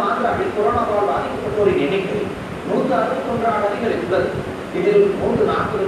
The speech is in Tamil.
இன்னும் ஆந்திராவில் கொரோனாவால் பாதிக்கப்பட்டோரின் எண்ணிக்கை நூற்று அறுபத்தி ஒன்றாக அதிகரித்துள்ளது. இதில் மூன்று நாற்பது